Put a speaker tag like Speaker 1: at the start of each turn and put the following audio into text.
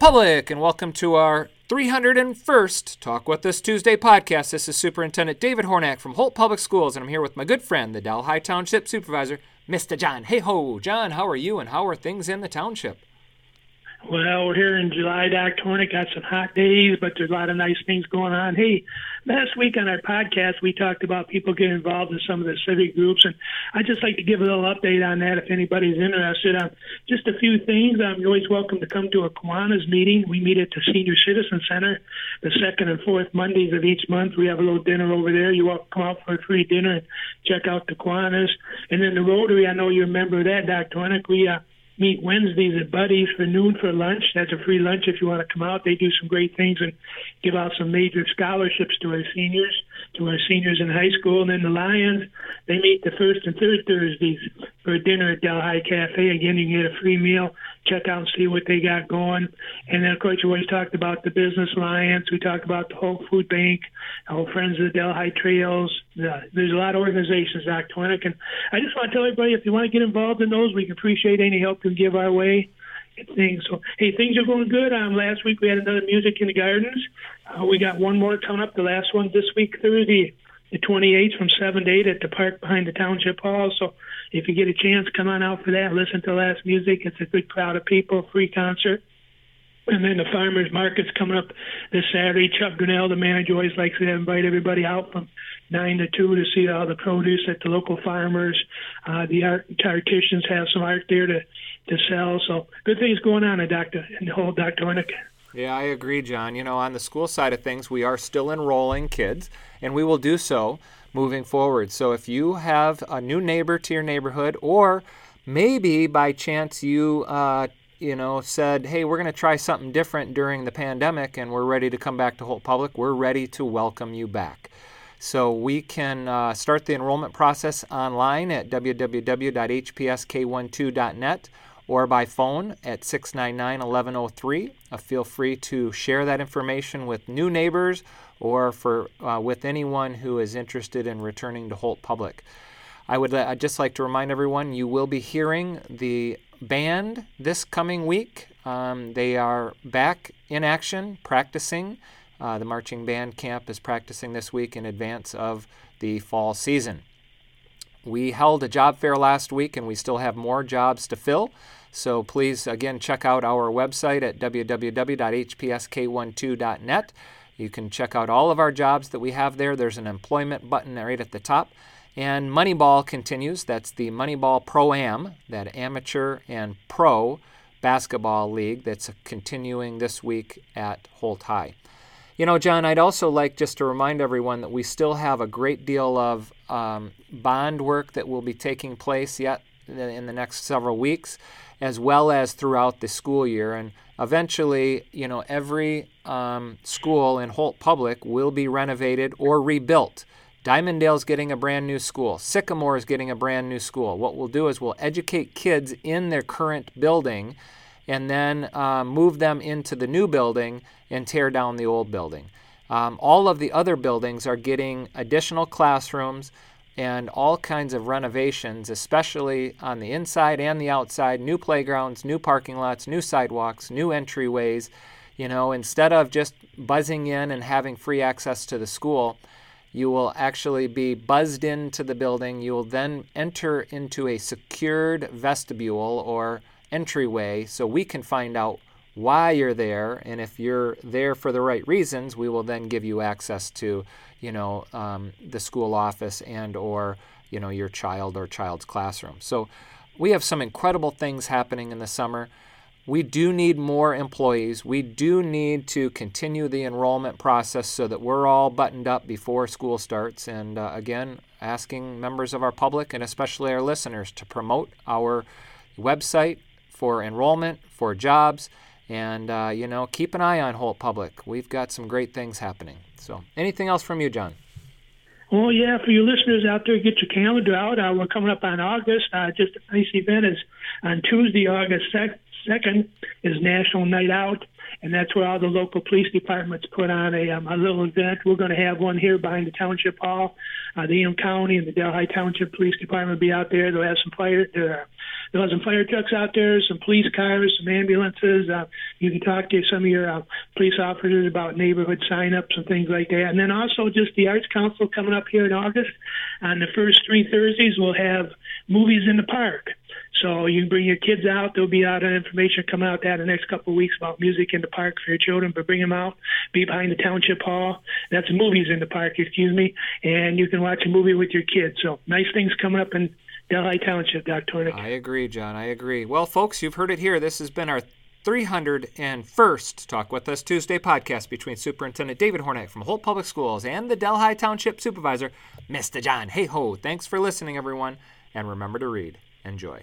Speaker 1: Public, and welcome to our 301st Talk With Us Tuesday podcast. This is Superintendent David Hornak from Holt Public Schools, and I'm here with my good friend, the Delhi Township Supervisor, Mr. John. Hey ho, John, how are you, and how are things in the township?
Speaker 2: Well, we're here in July, Dr. Hornak. Got some hot days, but there's a lot of nice things going on. Hey, last week on our podcast, we talked about people getting involved in some of the civic groups, and I'd just like to give a little update on that if anybody's interested. Um, just a few things. Um, you're always welcome to come to a Kiwanis meeting. We meet at the Senior Citizen Center the second and fourth Mondays of each month. We have a little dinner over there. You to come out for a free dinner and check out the Kiwanis. And then the Rotary, I know you remember that, Dr. Hornak. We uh, meet Wednesdays at Buddy's for noon for lunch. That's a free lunch if you want to come out. They do some great things and give out some major scholarships to our seniors, to our seniors in high school. And then the Lions, they meet the first and third Thursdays for dinner at Del Delhi Cafe. Again, you can get a free meal. Check out and see what they got going. And then, of course, you always talked about the Business Alliance. We talked about the Holt Food Bank, our Friends of the Delhi Trails. Uh, there's a lot of organizations, Dr. Twinick. And I just want to tell everybody if you want to get involved in those, we can appreciate any help you can give our way things. So, hey, things are going good. Um, last week we had another music in the gardens. Uh, we got one more coming up. The last one this week, Thursday, the 28th from 7 to 8 at the park behind the township hall. So if you get a chance, come on out for that. Listen to last music. It's a good crowd of people, free concert. And then the farmers market's coming up this Saturday. Chuck Grinnell, the manager, always likes to invite everybody out from nine to two to see all the produce at the local farmers. Uh, the art artisans have some art there to to sell. So good things going on at Doctor in the whole Doctor Hornak.
Speaker 1: Yeah, I agree, John. You know, on the school side of things, we are still enrolling kids, and we will do so moving forward. So if you have a new neighbor to your neighborhood, or maybe by chance you uh, you know said, "Hey, we're going to try something different during the pandemic, and we're ready to come back to Holt Public," we're ready to welcome you back. So we can uh, start the enrollment process online at www.hpsk12.net or by phone at 699 1103. Uh, feel free to share that information with new neighbors or for uh, with anyone who is interested in returning to Holt Public. I would just like to remind everyone you will be hearing the band this coming week. Um, they are back in action, practicing. Uh, the marching band camp is practicing this week in advance of the fall season. We held a job fair last week and we still have more jobs to fill. So please, again, check out our website at www.hpsk12.net. You can check out all of our jobs that we have there. There's an employment button right at the top. And Moneyball continues. That's the Moneyball Pro Am, that amateur and pro basketball league that's continuing this week at Holt High. You know, John, I'd also like just to remind everyone that we still have a great deal of um, bond work that will be taking place yet in the next several weeks as well as throughout the school year. And eventually, you know, every um, school in Holt Public will be renovated or rebuilt. Dimondale's getting a brand new school. Sycamore is getting a brand new school. What we'll do is we'll educate kids in their current building and then uh, move them into the new building and tear down the old building. Um, all of the other buildings are getting additional classrooms and all kinds of renovations, especially on the inside and the outside new playgrounds, new parking lots, new sidewalks, new entryways. You know, instead of just buzzing in and having free access to the school, you will actually be buzzed into the building. You will then enter into a secured vestibule or entryway so we can find out why you're there. And if you're there for the right reasons, we will then give you access to you know, um, the school office and or, you know, your child or child's classroom. So we have some incredible things happening in the summer. We do need more employees. We do need to continue the enrollment process so that we're all buttoned up before school starts. And uh, again, asking members of our public and especially our listeners to promote our website for enrollment, for jobs, and uh, you know, keep an eye on Holt Public. We've got some great things happening. So, anything else from you, John?
Speaker 2: Well, yeah, for your listeners out there, get your calendar out. Uh, we're coming up on August. Uh, just a nice event is on Tuesday, August 2nd, is National Night Out, and that's where all the local police departments put on a, um, a little event. We're going to have one here behind the Township Hall. Uh, the Ingham County and the Delhi Township Police Department will be out there. They'll have some fire, uh, There are some fire trucks out there, some police cars, some ambulances. Uh, you can talk to some of your uh, police officers about neighborhood sign-ups and things like that. And then also just the Arts Council coming up here in August. On the first three Thursdays, we'll have movies in the park. So you can bring your kids out. There'll be out of information coming out that in the next couple of weeks about music in the park for your children. But bring them out. Be behind the township hall. That's movies in the park, excuse me. And you can watch a movie with your kids. So nice things coming up in Delhi Township, Dr. Tornick.
Speaker 1: I agree, John. I agree. Well, folks, you've heard it here. This has been our 301st Talk With Us Tuesday podcast between Superintendent David Hornak from Holt Public Schools and the Delhi Township Supervisor, Mr. John Hayhoe. Thanks for listening, everyone, and remember to read. Enjoy.